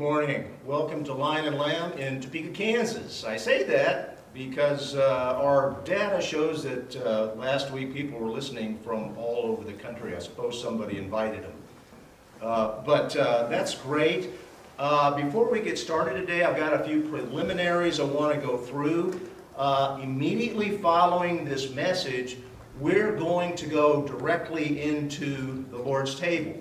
morning. Welcome to Lion and Lamb in Topeka, Kansas. I say that because uh, our data shows that uh, last week people were listening from all over the country. I suppose somebody invited them. Uh, but uh, that's great. Uh, before we get started today, I've got a few preliminaries I want to go through. Uh, immediately following this message, we're going to go directly into the Lord's table.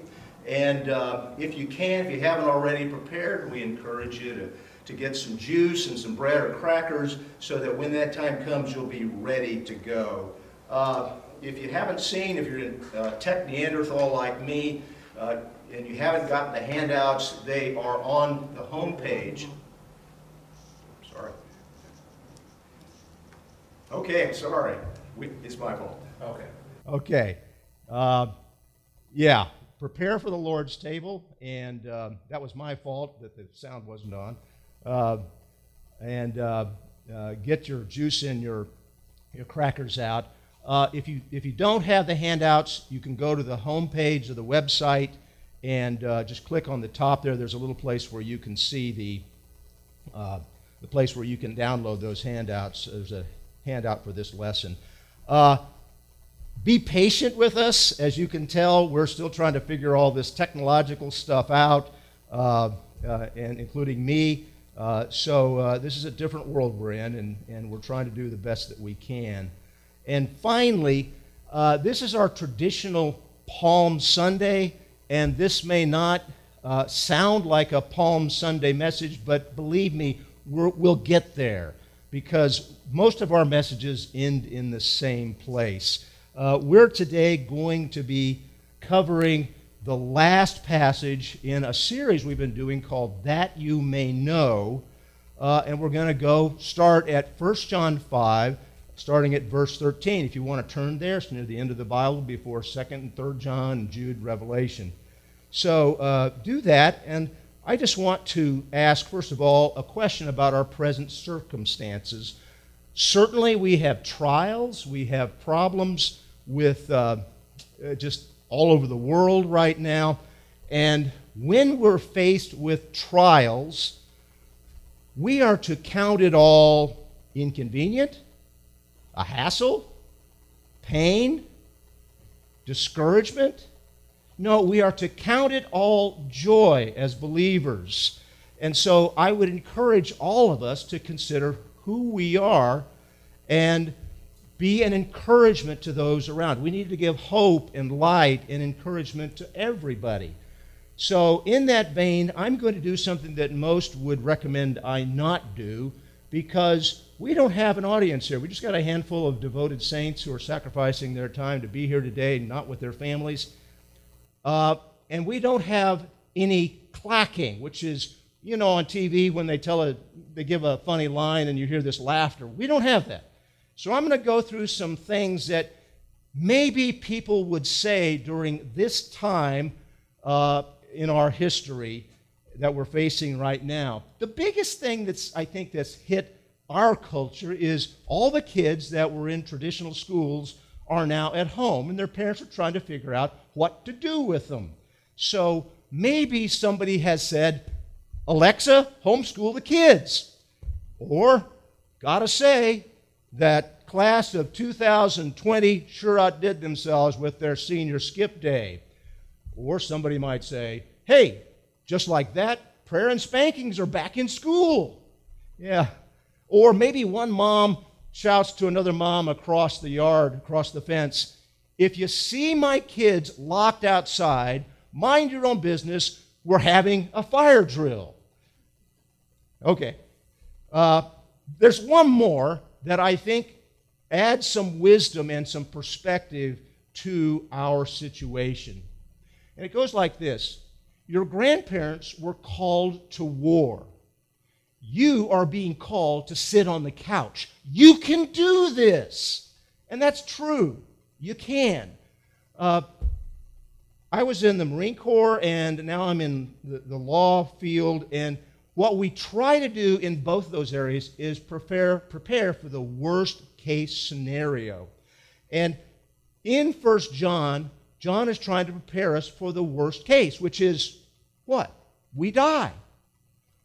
And uh, if you can, if you haven't already prepared, we encourage you to, to get some juice and some bread or crackers so that when that time comes, you'll be ready to go. Uh, if you haven't seen, if you're a uh, tech Neanderthal like me, uh, and you haven't gotten the handouts, they are on the home page. Sorry. Okay, sorry. We, it's my fault. Okay. Okay. Uh, yeah, prepare for the Lord's table, and uh, that was my fault that the sound wasn't on. Uh, and uh, uh, get your juice and your, your crackers out. Uh, if, you, if you don't have the handouts, you can go to the home page of the website and just click on the top there. There's a little place where you can see the, the place where you can download those handouts. There's a handout for this lesson. Be patient with us. As you can tell, we're still trying to figure all this technological stuff out, uh, uh, and including me. Uh, so uh, this is a different world we're in, and, and we're trying to do the best that we can. And finally, uh, this is our traditional Palm Sunday, and this may not uh, sound like a Palm Sunday message, but believe me, we will get there because most of our messages end in the same place. Uh, we're today going to be covering the last passage in a series we've been doing called That You May Know. Uh, and we're going to go start at 1 John 5, starting at verse 13. If you want to turn there, it's near the end of the Bible before 2nd and 3rd John and Jude, Revelation. So uh, do that. And I just want to ask, first of all, a question about our present circumstances. Certainly, we have trials, we have problems with uh, uh, just all over the world right now. And when we're faced with trials, we are to count it all inconvenient, a hassle, pain, discouragement. No, we are to count it all joy as believers. And so I would encourage all of us to consider who we are and be an encouragement to those around. We need to give hope and light and encouragement to everybody. So, in that vein, I'm going to do something that most would recommend I not do because we don't have an audience here. We just got a handful of devoted saints who are sacrificing their time to be here today, not with their families. Uh, and we don't have any clacking, which is, you know, on TV when they tell a, they give a funny line and you hear this laughter. We don't have that. So I'm going to go through some things that maybe people would say during this time uh, in our history that we're facing right now. The biggest thing that's I think that's hit our culture is all the kids that were in traditional schools are now at home and their parents are trying to figure out what to do with them. So maybe somebody has said, Alexa, homeschool the kids. Or, gotta say, that class of 2020 sure outdid themselves with their senior skip day. Or somebody might say, hey, just like that, prayer and spankings are back in school. Yeah. Or maybe one mom shouts to another mom across the yard, across the fence, if you see my kids locked outside, mind your own business. We're having a fire drill. Okay. Uh, there's one more that I think adds some wisdom and some perspective to our situation. And it goes like this Your grandparents were called to war. You are being called to sit on the couch. You can do this. And that's true. You can. Uh, I was in the Marine Corps and now I'm in the, the law field. And what we try to do in both those areas is prepare, prepare for the worst case scenario. And in First John, John is trying to prepare us for the worst case, which is what? We die.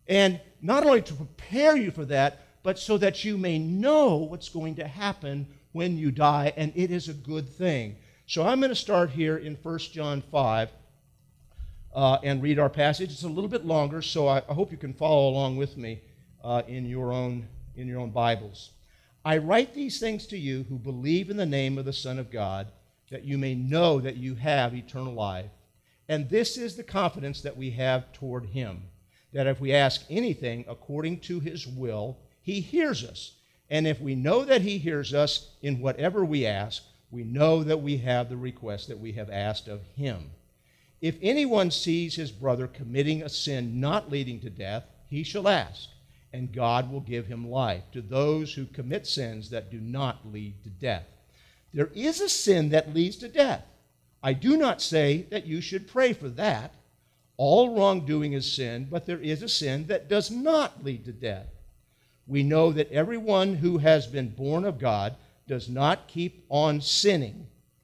And not only to prepare you for that, but so that you may know what's going to happen when you die, and it is a good thing. So I'm going to start here in 1 John 5 uh, and read our passage. It's a little bit longer, so I, I hope you can follow along with me uh, in, your own, in your own Bibles. I write these things to you who believe in the name of the Son of God, that you may know that you have eternal life. And this is the confidence that we have toward him, that if we ask anything according to his will, he hears us. And if we know that he hears us in whatever we ask, we know that we have the request that we have asked of him. If anyone sees his brother committing a sin not leading to death, he shall ask and God will give him life to those who commit sins that do not lead to death. There is a sin that leads to death. I do not say that you should pray for that. All wrongdoing is sin, but there is a sin that does not lead to death. We know that everyone who has been born of God does not keep on sinning,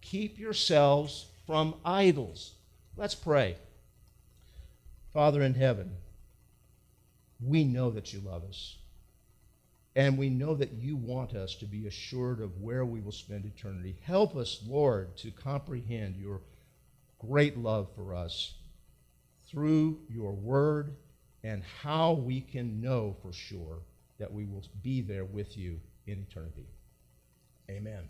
keep yourselves from idols. Let's pray. Father in heaven, we know that you love us. And we know that you want us to be assured of where we will spend eternity. Help us, Lord, to comprehend your great love for us through your word and how we can know for sure that we will be there with you in eternity. Amen.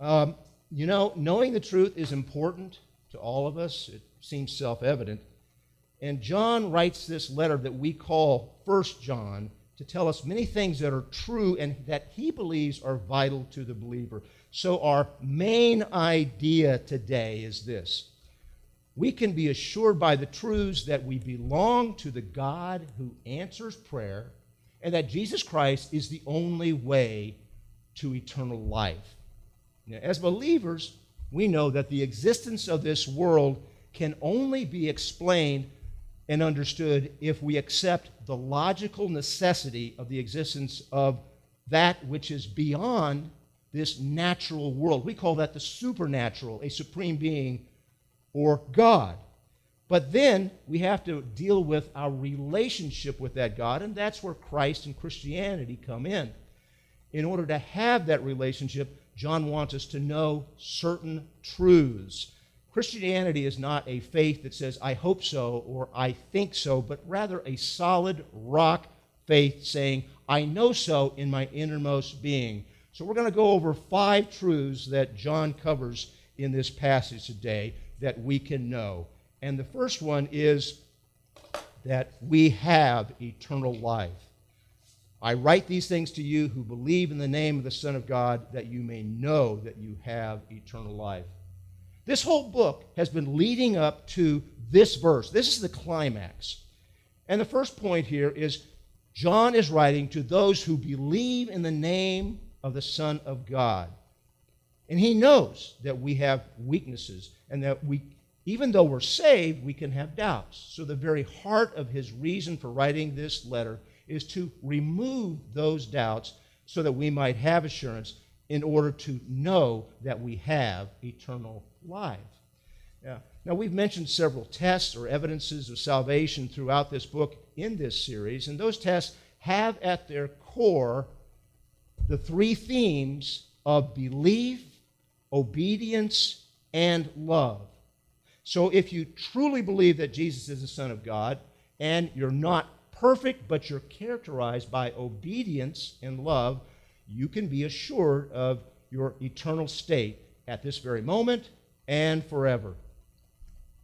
Um, you know, knowing the truth is important to all of us. It seems self evident. And John writes this letter that we call First John to tell us many things that are true and that he believes are vital to the believer. So, our main idea today is this we can be assured by the truths that we belong to the God who answers prayer and that Jesus Christ is the only way to eternal life. Now, as believers, we know that the existence of this world can only be explained and understood if we accept the logical necessity of the existence of that which is beyond this natural world. We call that the supernatural, a supreme being or God. But then we have to deal with our relationship with that God, and that's where Christ and Christianity come in. In order to have that relationship, John wants us to know certain truths. Christianity is not a faith that says, I hope so or I think so, but rather a solid rock faith saying, I know so in my innermost being. So we're going to go over five truths that John covers in this passage today that we can know. And the first one is that we have eternal life. I write these things to you who believe in the name of the Son of God, that you may know that you have eternal life. This whole book has been leading up to this verse. This is the climax. And the first point here is John is writing to those who believe in the name of the Son of God. And he knows that we have weaknesses and that we, even though we're saved, we can have doubts. So, the very heart of his reason for writing this letter is to remove those doubts so that we might have assurance in order to know that we have eternal life. Yeah. Now, we've mentioned several tests or evidences of salvation throughout this book in this series, and those tests have at their core the three themes of belief, obedience, and love. So, if you truly believe that Jesus is the Son of God, and you're not perfect, but you're characterized by obedience and love, you can be assured of your eternal state at this very moment and forever.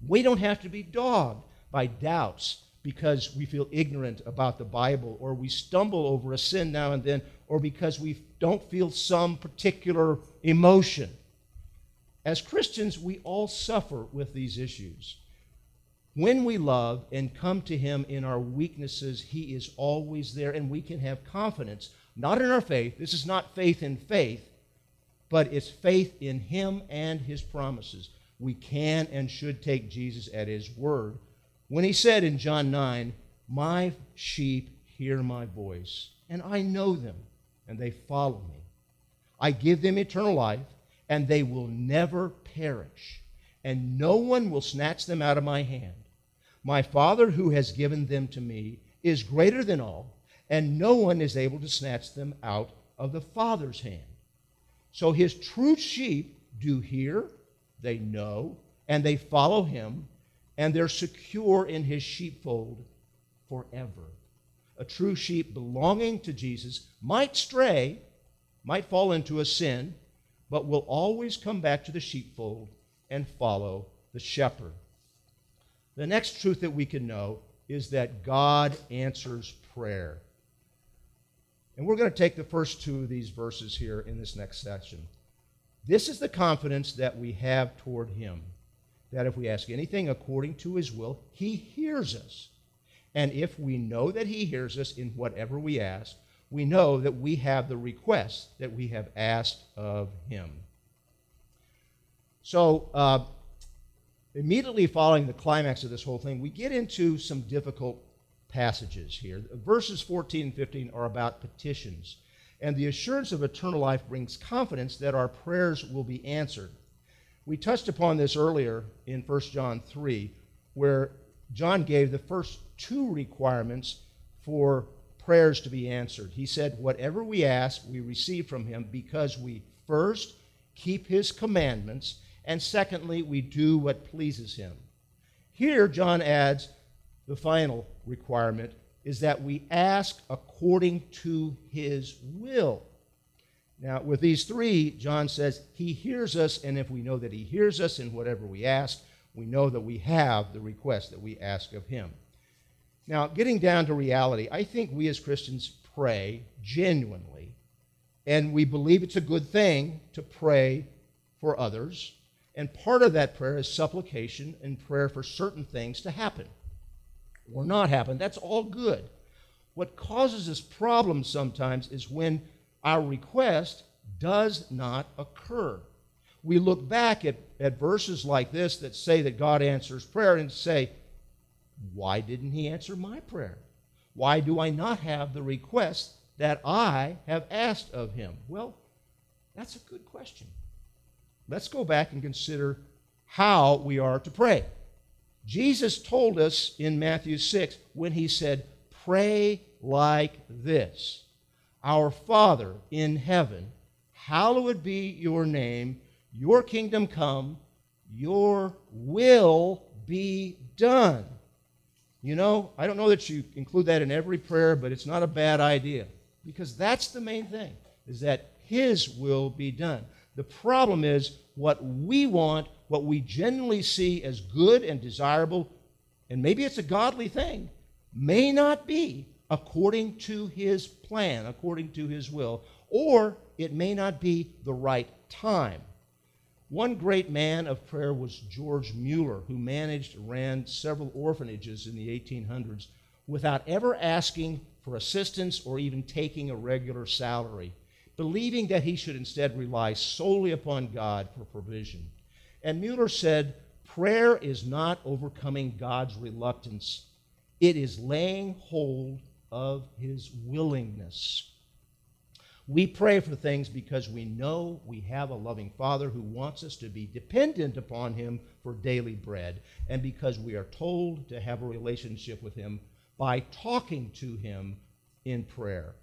We don't have to be dogged by doubts because we feel ignorant about the Bible or we stumble over a sin now and then or because we don't feel some particular emotion. As Christians, we all suffer with these issues. When we love and come to Him in our weaknesses, He is always there, and we can have confidence, not in our faith. This is not faith in faith, but it's faith in Him and His promises. We can and should take Jesus at His word. When He said in John 9, My sheep hear my voice, and I know them, and they follow me. I give them eternal life, and they will never perish, and no one will snatch them out of my hand. My Father, who has given them to me, is greater than all, and no one is able to snatch them out of the Father's hand. So his true sheep do hear, they know, and they follow him, and they're secure in his sheepfold forever. A true sheep belonging to Jesus might stray, might fall into a sin, but will always come back to the sheepfold and follow the shepherd. The next truth that we can know is that God answers prayer. And we're going to take the first two of these verses here in this next section. This is the confidence that we have toward Him that if we ask anything according to His will, He hears us. And if we know that He hears us in whatever we ask, we know that we have the request that we have asked of Him. So, uh, immediately following the climax of this whole thing, we get into some difficult passages here. Verses 14 and 15 are about petitions, and the assurance of eternal life brings confidence that our prayers will be answered. We touched upon this earlier in 1 John 3, where John gave the first two requirements for prayers to be answered. He said, Whatever we ask, we receive from him because we first keep his commandments and secondly, we do what pleases him. Here, John adds the final requirement is that we ask according to his will. Now, with these three, John says he hears us, and if we know that he hears us in whatever we ask, we know that we have the request that we ask of him. Now, getting down to reality, I think we as Christians pray genuinely, and we believe it's a good thing to pray for others. And part of that prayer is supplication and prayer for certain things to happen or not happen. That's all good. What causes this problem sometimes is when our request does not occur. We look back at, at verses like this that say that God answers prayer and say, Why didn't He answer my prayer? Why do I not have the request that I have asked of Him? Well, that's a good question let's go back and consider how we are to pray. Jesus told us in Matthew 6 when he said, Pray like this Our Father in heaven, hallowed be your name, your kingdom come, your will be done. You know, I don't know that you include that in every prayer, but it's not a bad idea because that's the main thing is that his will be done. The problem is what we want, what we genuinely see as good and desirable, and maybe it's a godly thing, may not be according to his plan, according to his will, or it may not be the right time. One great man of prayer was George Mueller, who managed and ran several orphanages in the 1800s without ever asking for assistance or even taking a regular salary believing that he should instead rely solely upon God for provision. And Mueller said, Prayer is not overcoming God's reluctance, it is laying hold of his willingness. We pray for things because we know we have a loving Father who wants us to be dependent upon Him for daily bread, and because we are told to have a relationship with Him by talking to Him in prayer.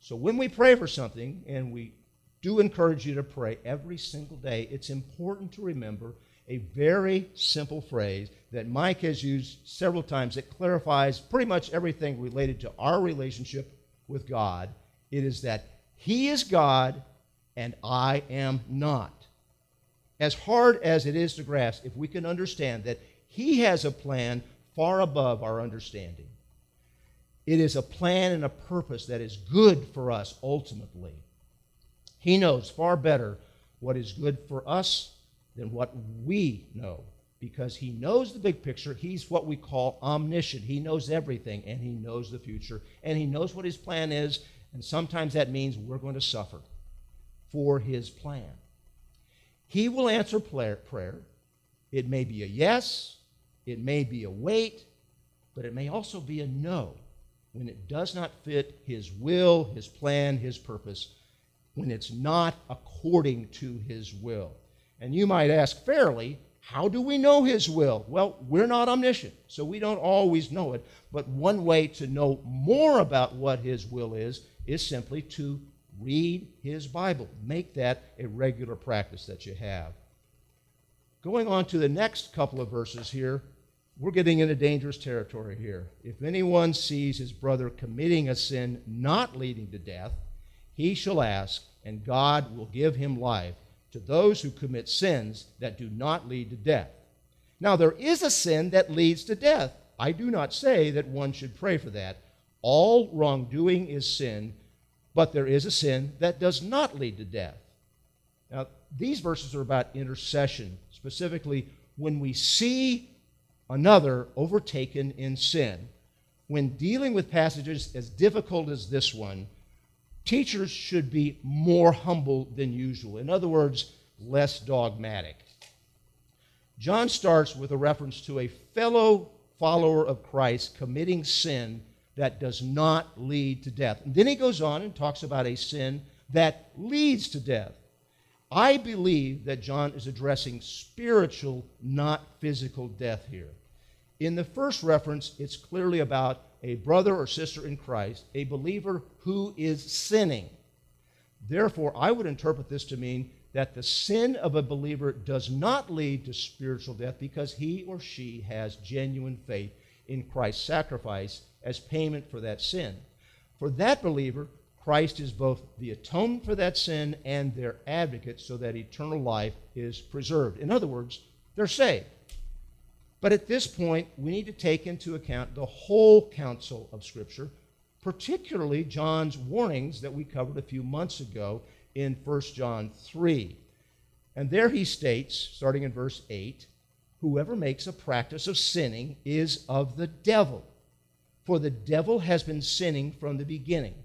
So when we pray for something, and we do encourage you to pray every single day, it's important to remember a very simple phrase that Mike has used several times that clarifies pretty much everything related to our relationship with God. It is that He is God and I am not. As hard as it is to grasp, if we can understand that He has a plan far above our understanding, it is a plan and a purpose that is good for us ultimately. He knows far better what is good for us than what we know because he knows the big picture. He's what we call omniscient. He knows everything, and he knows the future, and he knows what his plan is, and sometimes that means we're going to suffer for his plan. He will answer prayer. It may be a yes, it may be a wait, but it may also be a no when it does not fit his will, his plan, his purpose, when it's not according to his will. And you might ask fairly, how do we know his will? Well, we're not omniscient, so we don't always know it. But one way to know more about what his will is is simply to read his Bible. Make that a regular practice that you have. Going on to the next couple of verses here, we're getting into dangerous territory here. If anyone sees his brother committing a sin not leading to death, he shall ask, and God will give him life to those who commit sins that do not lead to death. Now, there is a sin that leads to death. I do not say that one should pray for that. All wrongdoing is sin, but there is a sin that does not lead to death. Now, these verses are about intercession, specifically when we see another overtaken in sin. When dealing with passages as difficult as this one, teachers should be more humble than usual. In other words, less dogmatic. John starts with a reference to a fellow follower of Christ committing sin that does not lead to death. And then he goes on and talks about a sin that leads to death. I believe that John is addressing spiritual, not physical death here. In the first reference, it's clearly about a brother or sister in Christ, a believer who is sinning. Therefore, I would interpret this to mean that the sin of a believer does not lead to spiritual death because he or she has genuine faith in Christ's sacrifice as payment for that sin. For that believer, Christ is both the atonement for that sin and their advocate so that eternal life is preserved. In other words, they're saved. But at this point, we need to take into account the whole counsel of Scripture, particularly John's warnings that we covered a few months ago in 1 John 3. And there he states, starting in verse 8, Whoever makes a practice of sinning is of the devil, for the devil has been sinning from the beginning.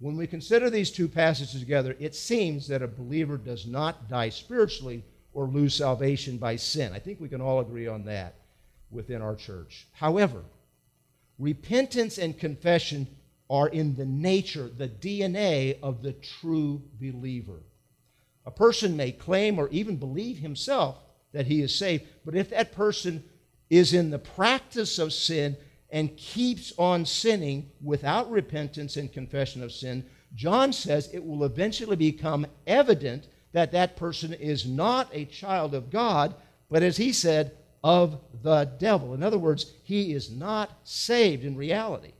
when we consider these two passages together, it seems that a believer does not die spiritually or lose salvation by sin. I think we can all agree on that within our church. However, repentance and confession are in the nature, the DNA of the true believer. A person may claim or even believe himself that he is saved, but if that person is in the practice of sin and keeps on sinning without repentance and confession of sin, John says it will eventually become evident that that person is not a child of God, but as he said, of the devil. In other words, he is not saved in reality.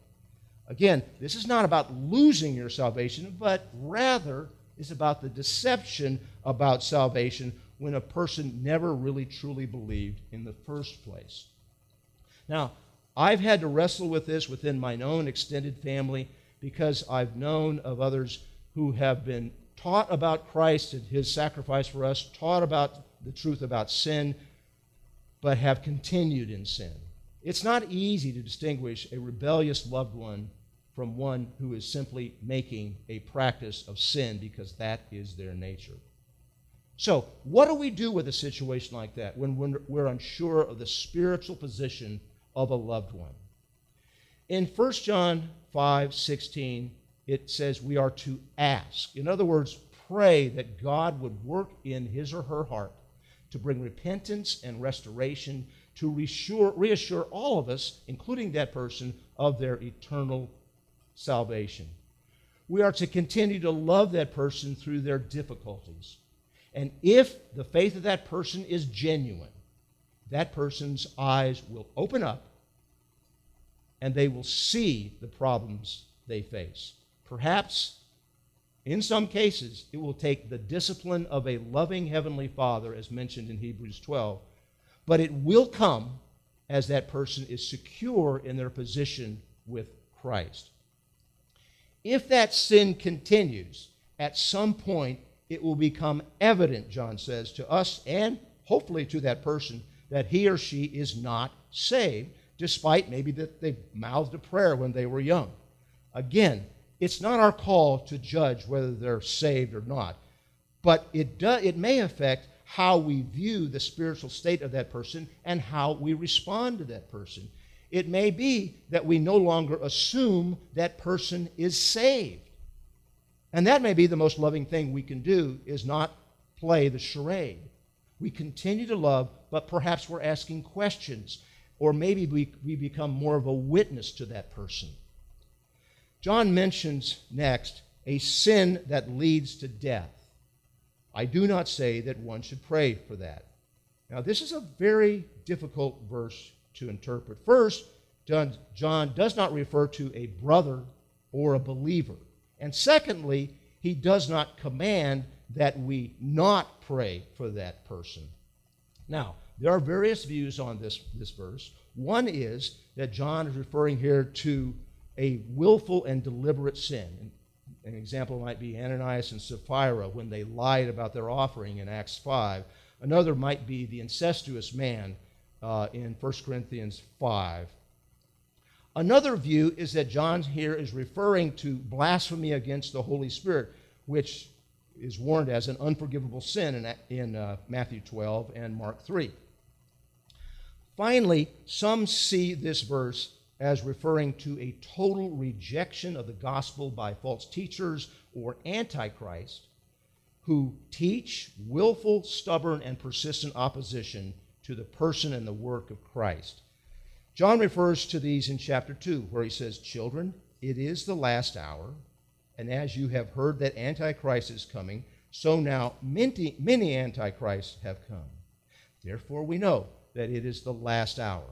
Again, this is not about losing your salvation, but rather is about the deception about salvation when a person never really truly believed in the first place. Now, I've had to wrestle with this within my own extended family because I've known of others who have been taught about Christ and his sacrifice for us, taught about the truth about sin, but have continued in sin. It's not easy to distinguish a rebellious loved one from one who is simply making a practice of sin because that is their nature. So, what do we do with a situation like that when we're unsure of the spiritual position of a loved one. In 1 John 5 16, it says we are to ask. In other words, pray that God would work in his or her heart to bring repentance and restoration, to reassure, reassure all of us, including that person, of their eternal salvation. We are to continue to love that person through their difficulties. And if the faith of that person is genuine, that person's eyes will open up and they will see the problems they face. Perhaps, in some cases, it will take the discipline of a loving Heavenly Father, as mentioned in Hebrews 12, but it will come as that person is secure in their position with Christ. If that sin continues, at some point it will become evident, John says, to us and hopefully to that person that he or she is not saved, despite maybe that they mouthed a prayer when they were young. Again, it's not our call to judge whether they're saved or not, but it, do, it may affect how we view the spiritual state of that person and how we respond to that person. It may be that we no longer assume that person is saved. And that may be the most loving thing we can do is not play the charade. We continue to love, but perhaps we're asking questions, or maybe we, we become more of a witness to that person. John mentions next a sin that leads to death. I do not say that one should pray for that. Now, this is a very difficult verse to interpret. First, John does not refer to a brother or a believer. And secondly, he does not command that we not pray for that person. Now, there are various views on this, this verse. One is that John is referring here to a willful and deliberate sin. An example might be Ananias and Sapphira when they lied about their offering in Acts 5. Another might be the incestuous man uh, in 1 Corinthians 5. Another view is that John here is referring to blasphemy against the Holy Spirit, which is warned as an unforgivable sin in, in uh, Matthew 12 and Mark 3. Finally, some see this verse as referring to a total rejection of the gospel by false teachers or antichrist who teach willful, stubborn, and persistent opposition to the person and the work of Christ. John refers to these in chapter 2, where he says, Children, it is the last hour, and as you have heard that Antichrist is coming, so now many, many Antichrists have come. Therefore, we know that it is the last hour.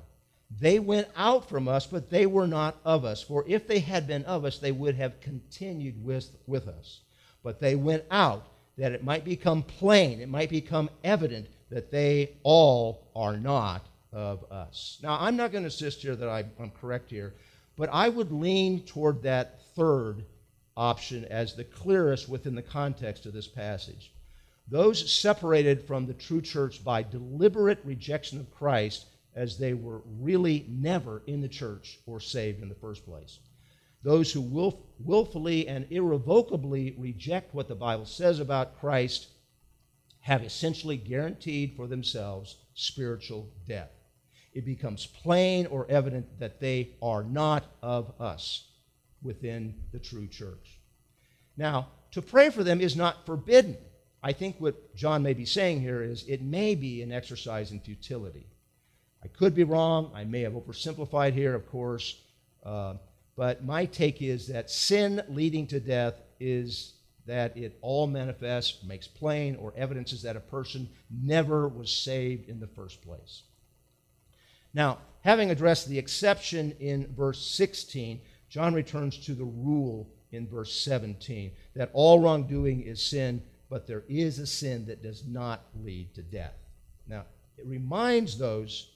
They went out from us, but they were not of us. For if they had been of us, they would have continued with, with us. But they went out that it might become plain, it might become evident that they all are not of us. Now, I'm not going to insist here that I, I'm correct here, but I would lean toward that third option as the clearest within the context of this passage. Those separated from the true church by deliberate rejection of Christ as they were really never in the church or saved in the first place. Those who will, willfully and irrevocably reject what the Bible says about Christ have essentially guaranteed for themselves spiritual death. It becomes plain or evident that they are not of us within the true church. Now, to pray for them is not forbidden. I think what John may be saying here is it may be an exercise in futility. I could be wrong. I may have oversimplified here, of course. Uh, but my take is that sin leading to death is that it all manifests, makes plain, or evidences that a person never was saved in the first place. Now, having addressed the exception in verse 16, John returns to the rule in verse 17 that all wrongdoing is sin, but there is a sin that does not lead to death. Now, it reminds those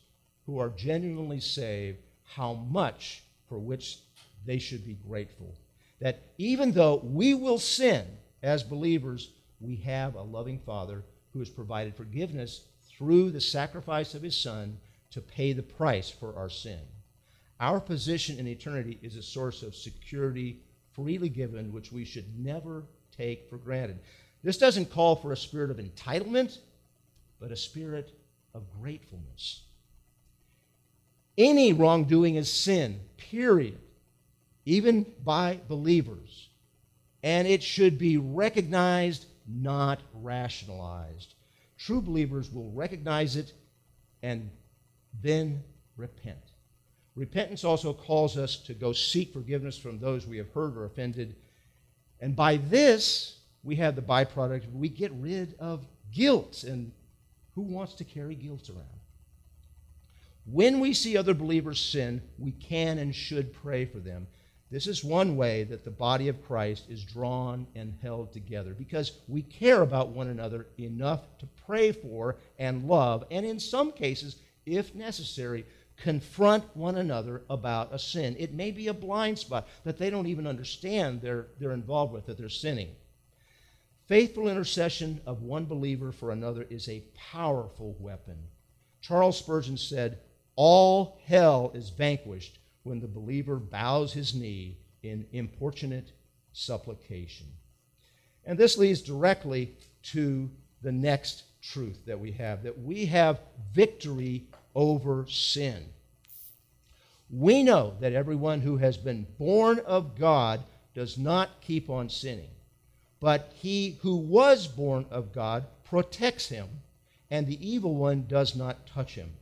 who are genuinely saved how much for which they should be grateful. That even though we will sin as believers, we have a loving Father who has provided forgiveness through the sacrifice of his Son to pay the price for our sin. Our position in eternity is a source of security freely given, which we should never take for granted. This doesn't call for a spirit of entitlement, but a spirit of gratefulness. Any wrongdoing is sin, period, even by believers. And it should be recognized, not rationalized. True believers will recognize it and then repent. Repentance also calls us to go seek forgiveness from those we have hurt or offended. And by this, we have the byproduct we get rid of guilt. And who wants to carry guilt around? When we see other believers sin, we can and should pray for them. This is one way that the body of Christ is drawn and held together because we care about one another enough to pray for and love, and in some cases, if necessary, confront one another about a sin. It may be a blind spot that they don't even understand they're, they're involved with, that they're sinning. Faithful intercession of one believer for another is a powerful weapon. Charles Spurgeon said, All hell is vanquished when the believer bows his knee in importunate supplication. And this leads directly to the next truth that we have that we have victory over sin. We know that everyone who has been born of God does not keep on sinning, but he who was born of God protects him, and the evil one does not touch him.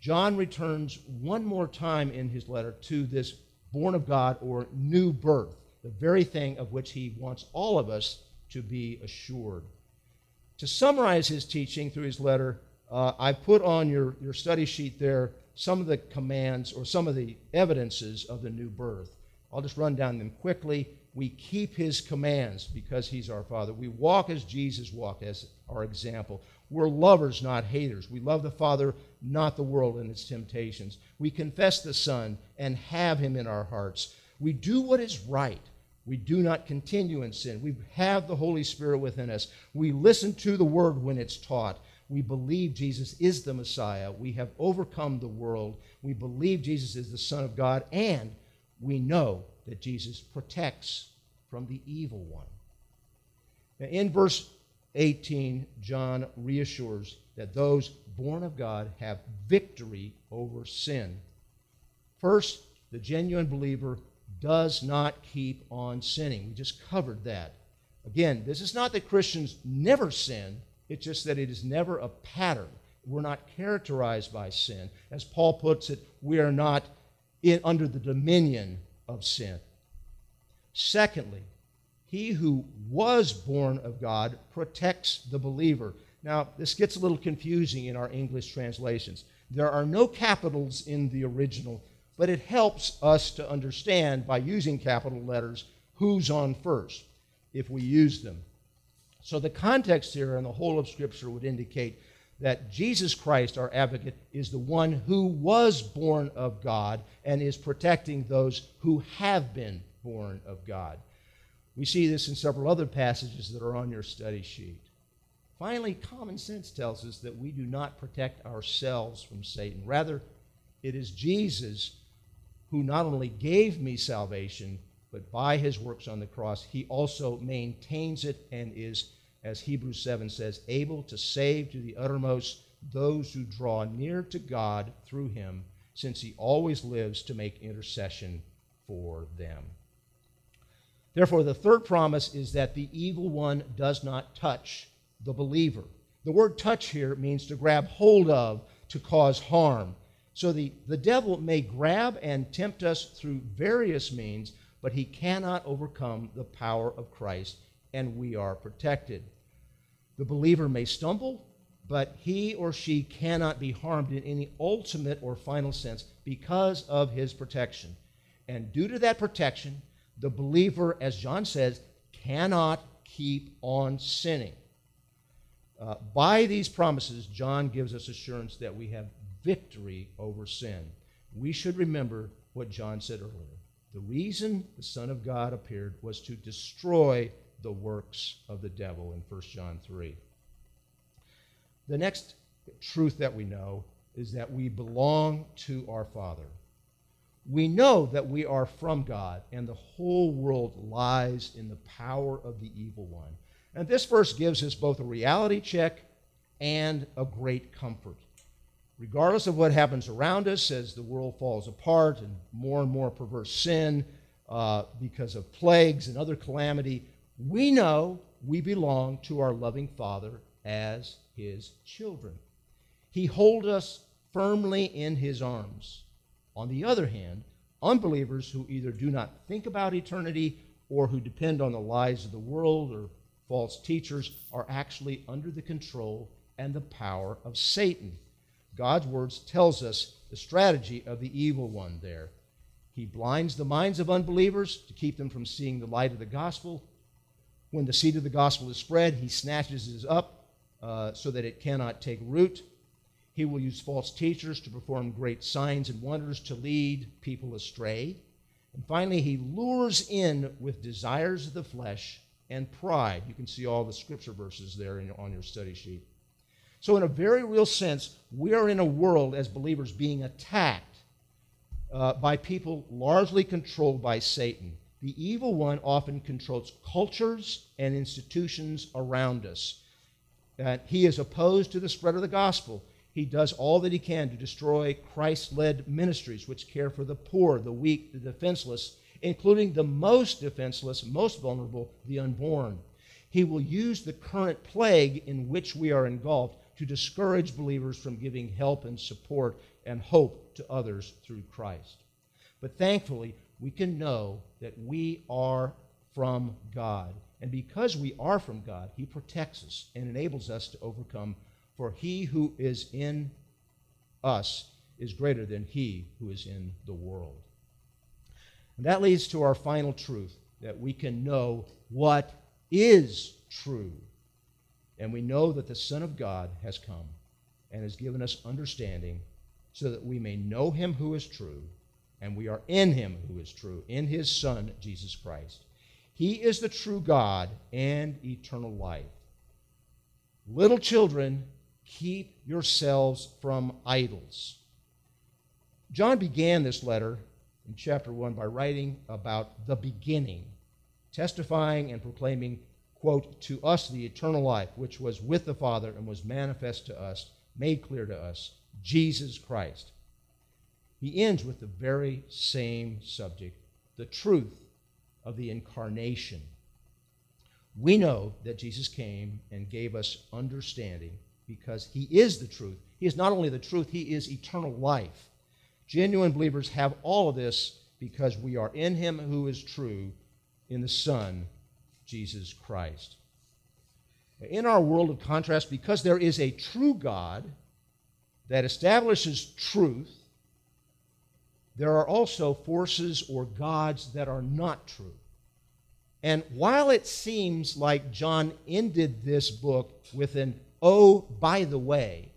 John returns one more time in his letter to this born of God or new birth, the very thing of which he wants all of us to be assured. To summarize his teaching through his letter, uh, I put on your, your study sheet there some of the commands or some of the evidences of the new birth. I'll just run down them quickly. We keep his commands because he's our Father. We walk as Jesus walked, as our example. We're lovers, not haters. We love the Father, not the world and its temptations. We confess the Son and have him in our hearts. We do what is right. We do not continue in sin. We have the Holy Spirit within us. We listen to the word when it's taught. We believe Jesus is the Messiah. We have overcome the world. We believe Jesus is the Son of God. And we know that Jesus protects from the evil one. Now, in verse 18, John reassures that those born of God have victory over sin. First, the genuine believer does not keep on sinning. We just covered that. Again, this is not that Christians never sin, it's just that it is never a pattern. We're not characterized by sin. As Paul puts it, we are not in, under the dominion of sin. Secondly, he who was born of God protects the believer. Now, this gets a little confusing in our English translations. There are no capitals in the original, but it helps us to understand by using capital letters who's on first if we use them. So the context here and the whole of Scripture would indicate that Jesus Christ, our advocate, is the one who was born of God and is protecting those who have been born of God. We see this in several other passages that are on your study sheet. Finally, common sense tells us that we do not protect ourselves from Satan. Rather, it is Jesus who not only gave me salvation, but by his works on the cross, he also maintains it and is, as Hebrews 7 says, able to save to the uttermost those who draw near to God through him, since he always lives to make intercession for them. Therefore, the third promise is that the evil one does not touch the believer. The word touch here means to grab hold of, to cause harm. So the, the devil may grab and tempt us through various means, but he cannot overcome the power of Christ, and we are protected. The believer may stumble, but he or she cannot be harmed in any ultimate or final sense because of his protection. And due to that protection, the believer, as John says, cannot keep on sinning. Uh, by these promises, John gives us assurance that we have victory over sin. We should remember what John said earlier. The reason the Son of God appeared was to destroy the works of the devil in 1 John 3. The next truth that we know is that we belong to our Father. We know that we are from God, and the whole world lies in the power of the evil one. And this verse gives us both a reality check and a great comfort regardless of what happens around us as the world falls apart and more and more perverse sin uh, because of plagues and other calamity, we know we belong to our loving Father as his children. He holds us firmly in his arms. On the other hand, unbelievers who either do not think about eternity or who depend on the lies of the world or false teachers are actually under the control and the power of Satan. God's words tells us the strategy of the evil one there. He blinds the minds of unbelievers to keep them from seeing the light of the gospel. When the seed of the gospel is spread, he snatches it up uh, so that it cannot take root. He will use false teachers to perform great signs and wonders to lead people astray. And finally, he lures in with desires of the flesh and pride. You can see all the scripture verses there in, on your study sheet. So, in a very real sense, we are in a world as believers being attacked uh, by people largely controlled by Satan. The evil one often controls cultures and institutions around us. Uh, he is opposed to the spread of the gospel. He does all that he can to destroy Christ led ministries which care for the poor, the weak, the defenseless, including the most defenseless, most vulnerable, the unborn. He will use the current plague in which we are engulfed to discourage believers from giving help and support and hope to others through Christ. But thankfully, we can know that we are from God. And because we are from God, He protects us and enables us to overcome for he who is in us is greater than he who is in the world. And that leads to our final truth that we can know what is true. And we know that the Son of God has come and has given us understanding so that we may know him who is true, and we are in him who is true, in his Son, Jesus Christ. He is the true God and eternal life. Little children, keep yourselves from idols. John began this letter in chapter 1 by writing about the beginning, testifying and proclaiming, quote, to us the eternal life, which was with the Father and was manifest to us, made clear to us, Jesus Christ. He ends with the very same subject, the truth of the incarnation. We know that Jesus came and gave us understanding because he is the truth. He is not only the truth, he is eternal life. Genuine believers have all of this because we are in him who is true, in the Son, Jesus Christ. In our world of contrast, because there is a true God that establishes truth, there are also forces or gods that are not true. And while it seems like John ended this book with an oh, by the way,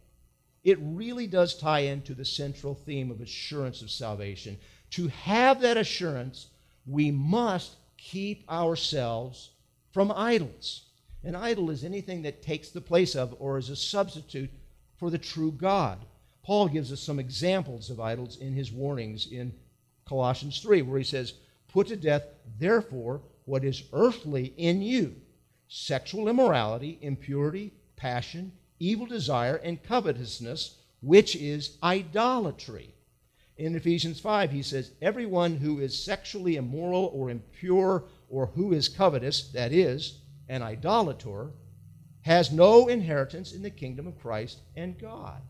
it really does tie into the central theme of assurance of salvation. To have that assurance, we must keep ourselves from idols. An idol is anything that takes the place of or is a substitute for the true God. Paul gives us some examples of idols in his warnings in Colossians 3, where he says, Put to death, therefore, what is earthly in you sexual immorality, impurity, passion, evil desire, and covetousness, which is idolatry. In Ephesians 5, he says, Everyone who is sexually immoral or impure or who is covetous, that is, an idolater, has no inheritance in the kingdom of Christ and God.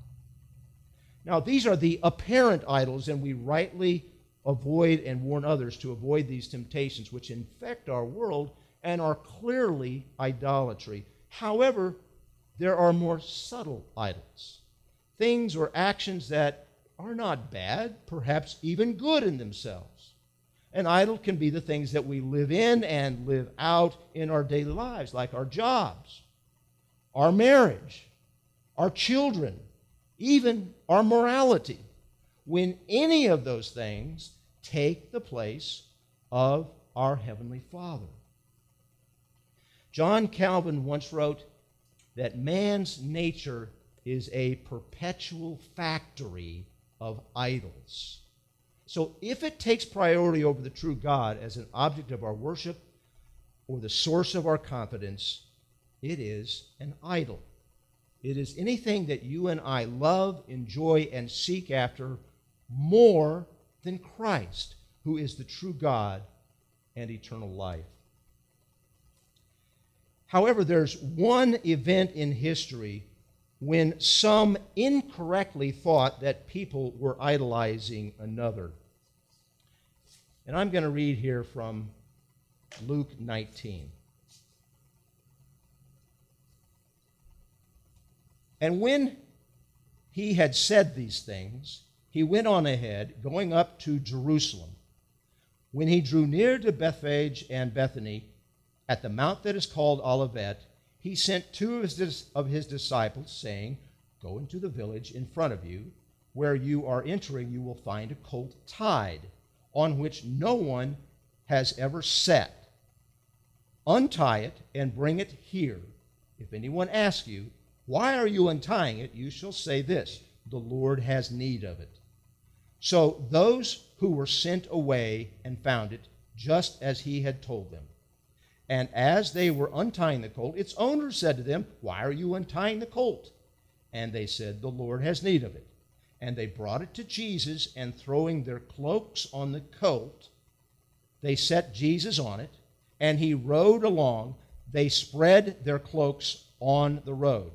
Now, these are the apparent idols, and we rightly avoid and warn others to avoid these temptations which infect our world and are clearly idolatry. However, there are more subtle idols, things or actions that are not bad, perhaps even good in themselves. An idol can be the things that we live in and live out in our daily lives, like our jobs, our marriage, our children, even our morality. When any of those things take the place of our Heavenly Father. John Calvin once wrote, that man's nature is a perpetual factory of idols. So if it takes priority over the true God as an object of our worship or the source of our confidence, it is an idol. It is anything that you and I love, enjoy, and seek after more than Christ, who is the true God and eternal life. However, there's one event in history when some incorrectly thought that people were idolizing another. And I'm going to read here from Luke 19. And when he had said these things, he went on ahead, going up to Jerusalem. When he drew near to Bethphage and Bethany, at the mount that is called Olivet, he sent two of his, disciples, saying, Go into the village in front of you. Where you are entering, you will find a colt tied, on which no one has ever sat. Untie it and bring it here. If anyone asks you, Why are you untying it? you shall say this The Lord has need of it. So those who were sent away and found it, just as he had told them. And as they were untying the colt, its owner said to them, Why are you untying the colt? And they said, The Lord has need of it. And they brought it to Jesus, and throwing their cloaks on the colt, they set Jesus on it, and he rode along. They spread their cloaks on the road.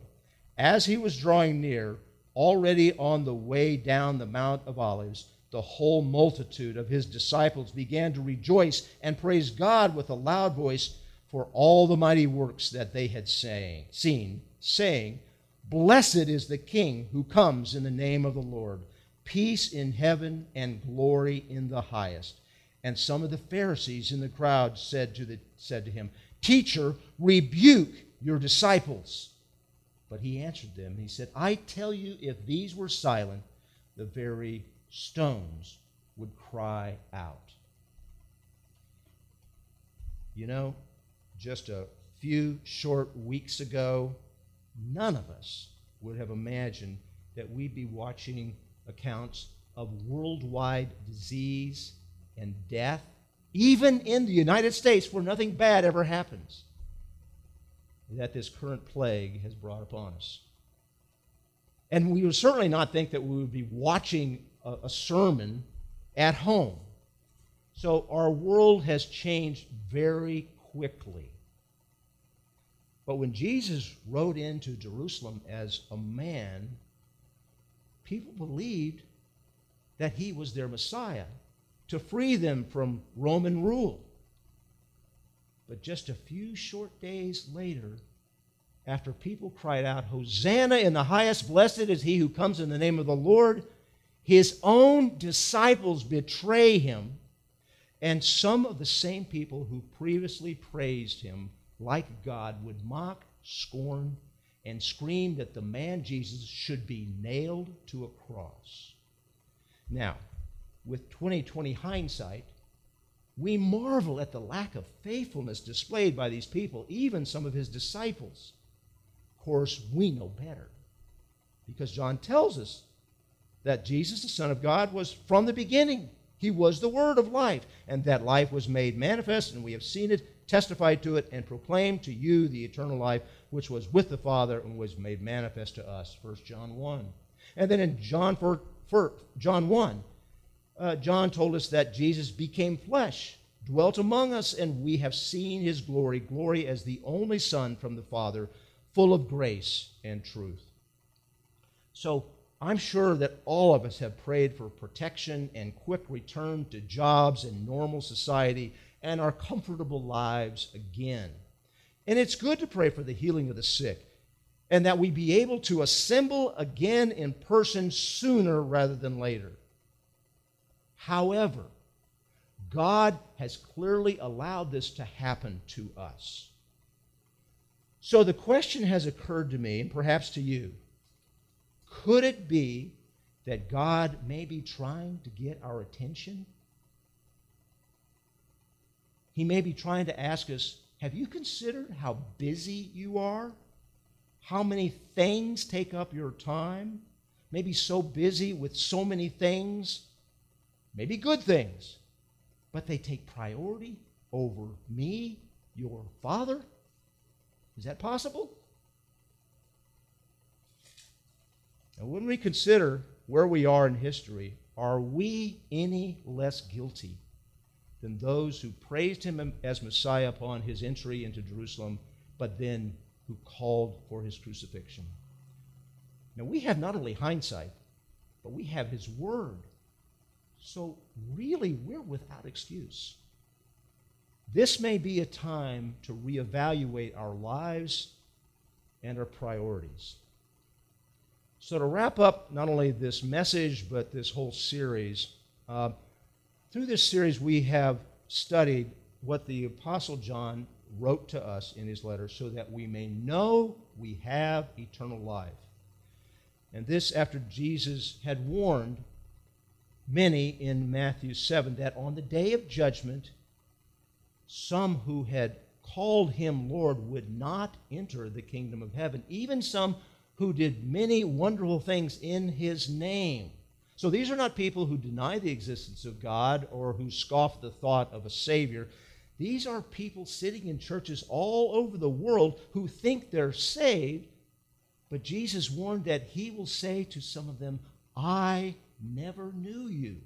As he was drawing near, already on the way down the Mount of Olives, the whole multitude of his disciples began to rejoice and praise God with a loud voice for all the mighty works that they had saying, seen, saying, Blessed is the King who comes in the name of the Lord. Peace in heaven and glory in the highest. And some of the Pharisees in the crowd said to, the, said to him, Teacher, rebuke your disciples. But he answered them, He said, I tell you, if these were silent, the very stones would cry out. You know, just a few short weeks ago, none of us would have imagined that we'd be watching accounts of worldwide disease and death, even in the United States where nothing bad ever happens, that this current plague has brought upon us. And we would certainly not think that we would be watching a, a sermon at home. So our world has changed very quickly. But when Jesus rode into Jerusalem as a man, people believed that he was their Messiah to free them from Roman rule. But just a few short days later, after people cried out, Hosanna in the highest, blessed is he who comes in the name of the Lord, his own disciples betray him, and some of the same people who previously praised him like God, would mock, scorn, and scream that the man Jesus should be nailed to a cross. Now, with 2020 hindsight, we marvel at the lack of faithfulness displayed by these people, even some of his disciples. Of course, we know better because John tells us that Jesus, the Son of God, was from the beginning. He was the Word of life, and that life was made manifest, and we have seen it testified to it, and proclaimed to you the eternal life which was with the Father and was made manifest to us. 1 John 1. And then in John, 4, 4, John 1, uh, John told us that Jesus became flesh, dwelt among us, and we have seen his glory, glory as the only Son from the Father, full of grace and truth. So I'm sure that all of us have prayed for protection and quick return to jobs and normal society and our comfortable lives again. And it's good to pray for the healing of the sick and that we be able to assemble again in person sooner rather than later. However, God has clearly allowed this to happen to us. So the question has occurred to me, and perhaps to you could it be that God may be trying to get our attention? He may be trying to ask us Have you considered how busy you are? How many things take up your time? Maybe so busy with so many things, maybe good things, but they take priority over me, your Father? Is that possible? And when we consider where we are in history, are we any less guilty than those who praised him as Messiah upon his entry into Jerusalem, but then who called for his crucifixion. Now, we have not only hindsight, but we have his word. So, really, we're without excuse. This may be a time to reevaluate our lives and our priorities. So, to wrap up not only this message, but this whole series, uh, through this series, we have studied what the Apostle John wrote to us in his letter so that we may know we have eternal life. And this after Jesus had warned many in Matthew 7 that on the day of judgment, some who had called him Lord would not enter the kingdom of heaven, even some who did many wonderful things in his name. So these are not people who deny the existence of God or who scoff the thought of a Savior. These are people sitting in churches all over the world who think they're saved, but Jesus warned that he will say to some of them, I never knew you.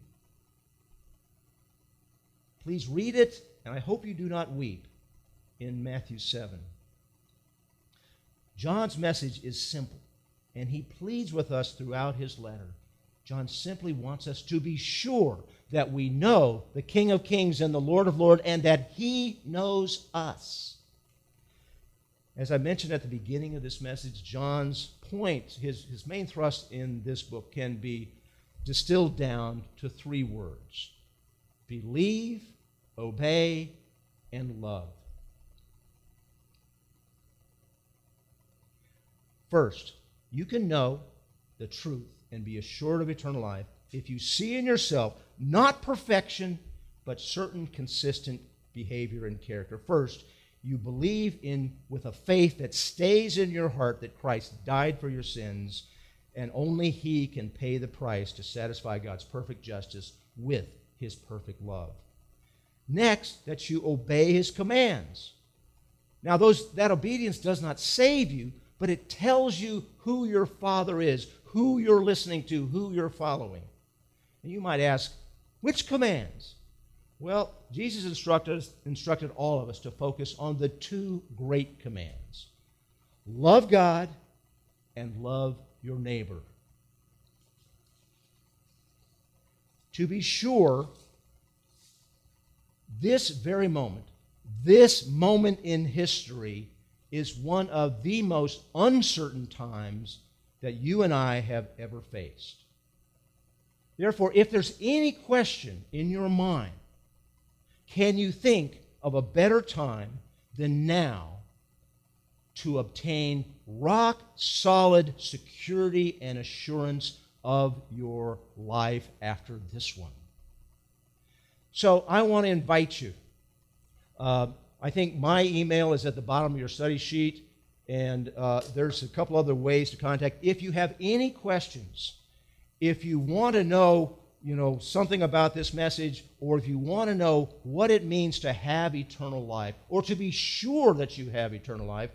Please read it, and I hope you do not weep in Matthew 7. John's message is simple, and he pleads with us throughout his letter. John simply wants us to be sure that we know the King of Kings and the Lord of Lords, and that he knows us. As I mentioned at the beginning of this message, John's point, his, his main thrust in this book, can be distilled down to three words believe, obey, and love. First, you can know the truth and be assured of eternal life if you see in yourself not perfection, but certain consistent behavior and character. First, you believe in with a faith that stays in your heart that Christ died for your sins and only he can pay the price to satisfy God's perfect justice with his perfect love. Next, that you obey his commands. Now those that obedience does not save you, but it tells you who your father is, who you're listening to, who you're following. And you might ask, which commands? Well, Jesus instructed, instructed all of us to focus on the two great commands love God and love your neighbor. To be sure, this very moment, this moment in history, is one of the most uncertain times that you and I have ever faced. Therefore, if there's any question in your mind, can you think of a better time than now to obtain rock solid security and assurance of your life after this one? So I want to invite you. Uh, I think my email is at the bottom of your study sheet. And uh, there's a couple other ways to contact. If you have any questions, if you want to know, you know, something about this message, or if you want to know what it means to have eternal life, or to be sure that you have eternal life,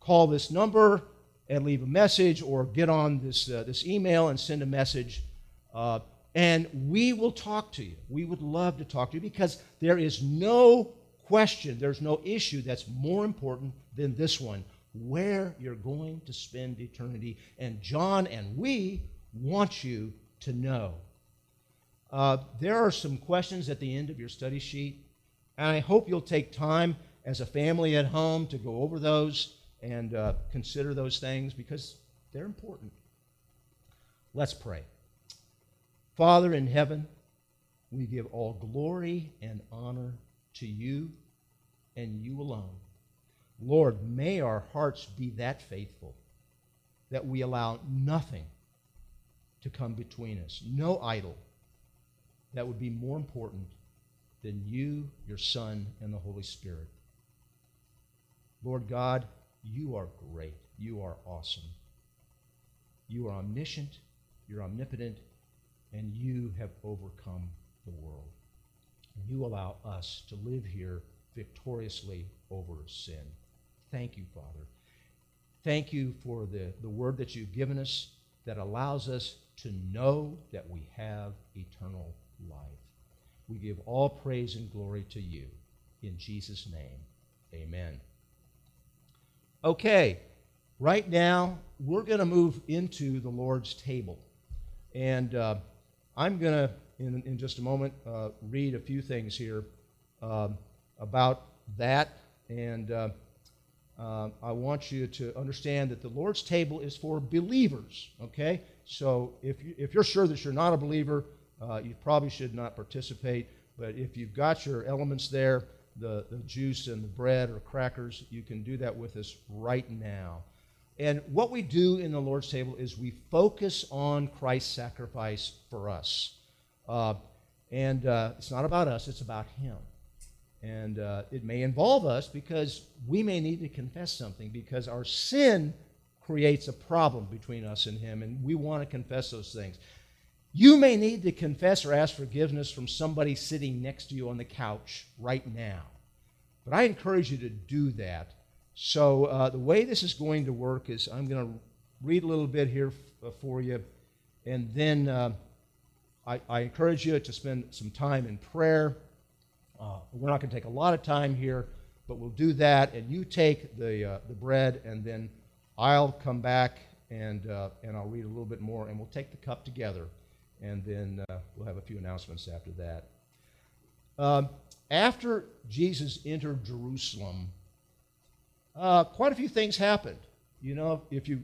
call this number and leave a message, or get on this uh, this email and send a message. Uh, and we will talk to you. We would love to talk to you because there is no question, there's no issue that's more important than this one where you're going to spend eternity. And John and we want you to know. Uh, there are some questions at the end of your study sheet, and I hope you'll take time as a family at home to go over those and uh, consider those things because they're important. Let's pray. Father in heaven, we give all glory and honor to you and you alone. Lord, may our hearts be that faithful that we allow nothing to come between us, no idol that would be more important than you, your Son, and the Holy Spirit. Lord God, you are great. You are awesome. You are omniscient, you're omnipotent, and you have overcome the world. And you allow us to live here victoriously over sin. Thank you, Father. Thank you for the, the word that you've given us that allows us to know that we have eternal life. We give all praise and glory to you. In Jesus' name, amen. Okay, right now we're going to move into the Lord's table. And uh, I'm going to, in, in just a moment, uh, read a few things here uh, about that. And uh, uh, I want you to understand that the Lord's table is for believers, okay? So if, you, if you're sure that you're not a believer, uh, you probably should not participate. But if you've got your elements there, the, the juice and the bread or crackers, you can do that with us right now. And what we do in the Lord's table is we focus on Christ's sacrifice for us. Uh, and uh, it's not about us, it's about Him. And uh, it may involve us because we may need to confess something because our sin creates a problem between us and Him, and we want to confess those things. You may need to confess or ask forgiveness from somebody sitting next to you on the couch right now. But I encourage you to do that. So, uh, the way this is going to work is I'm going to read a little bit here uh, for you, and then uh, I, I, encourage you to spend some time in prayer. Uh, we're not going to take a lot of time here, but we'll do that, and you take the, uh, the bread, and then I'll come back and, uh, and I'll read a little bit more, and we'll take the cup together and then uh, we'll have a few announcements after that. Um, after Jesus entered Jerusalem, uh, quite a few things happened. You know, if you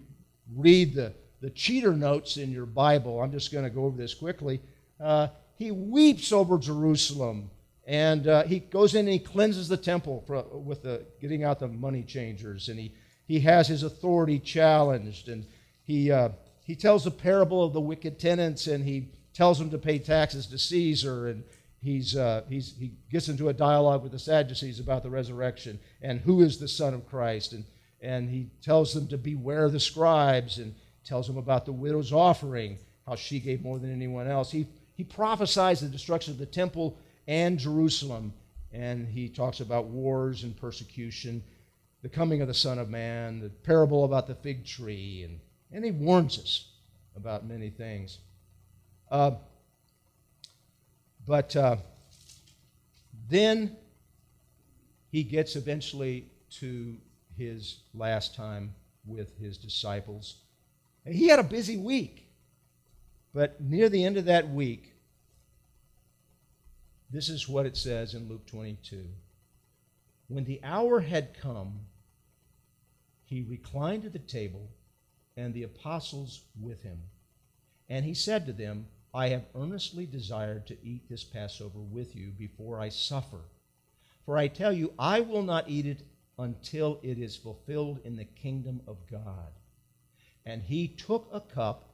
read the, the cheater notes in your Bible, I'm just going to go over this quickly. Uh, he weeps over Jerusalem, and uh, he goes in and he cleanses the temple for, with the, getting out the money changers, and he, he has his authority challenged, and he uh, he tells the parable of the wicked tenants and he tells them to pay taxes to Caesar and he's, uh, he's, he gets into a dialogue with the Sadducees about the resurrection and who is the Son of Christ. And, and he tells them to beware the scribes and tells them about the widow's offering, how she gave more than anyone else. He, he prophesies the destruction of the temple and Jerusalem. And he talks about wars and persecution, the coming of the Son of Man, the parable about the fig tree, and and he warns us about many things. Uh, but uh, then he gets eventually to his last time with his disciples. He had a busy week, but near the end of that week, this is what it says in Luke 22. When the hour had come, he reclined at the table and the apostles with him. And he said to them, I have earnestly desired to eat this Passover with you before I suffer. For I tell you, I will not eat it until it is fulfilled in the kingdom of God. And he took a cup,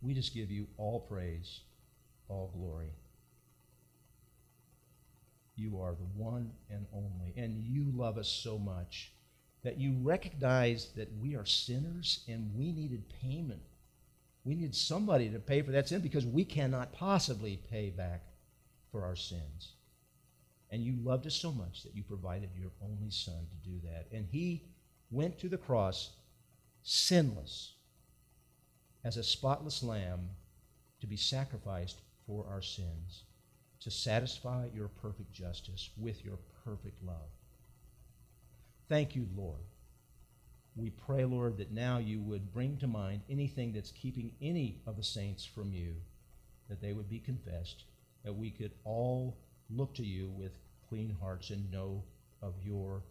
we just give you all praise, all glory. You are the one and only, and you love us so much that you recognize that we are sinners and we needed payment we need somebody to pay for that sin because we cannot possibly pay back for our sins. And you loved us so much that you provided your only son to do that. And he went to the cross sinless as a spotless lamb to be sacrificed for our sins, to satisfy your perfect justice with your perfect love. Thank you, Lord we pray, Lord, that now you would bring to mind anything that's keeping any of the saints from you, that they would be confessed, that we could all look to you with clean hearts and know of your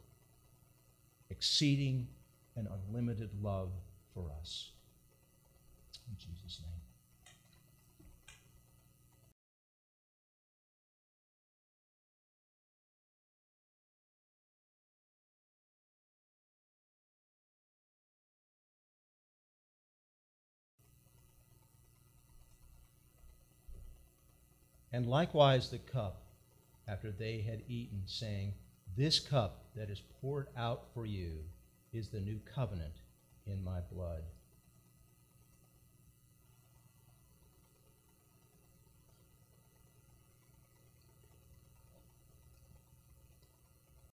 exceeding and unlimited love for us. In Jesus' name. And likewise the cup, after they had eaten, saying, This cup that is poured out for you is the new covenant in my blood.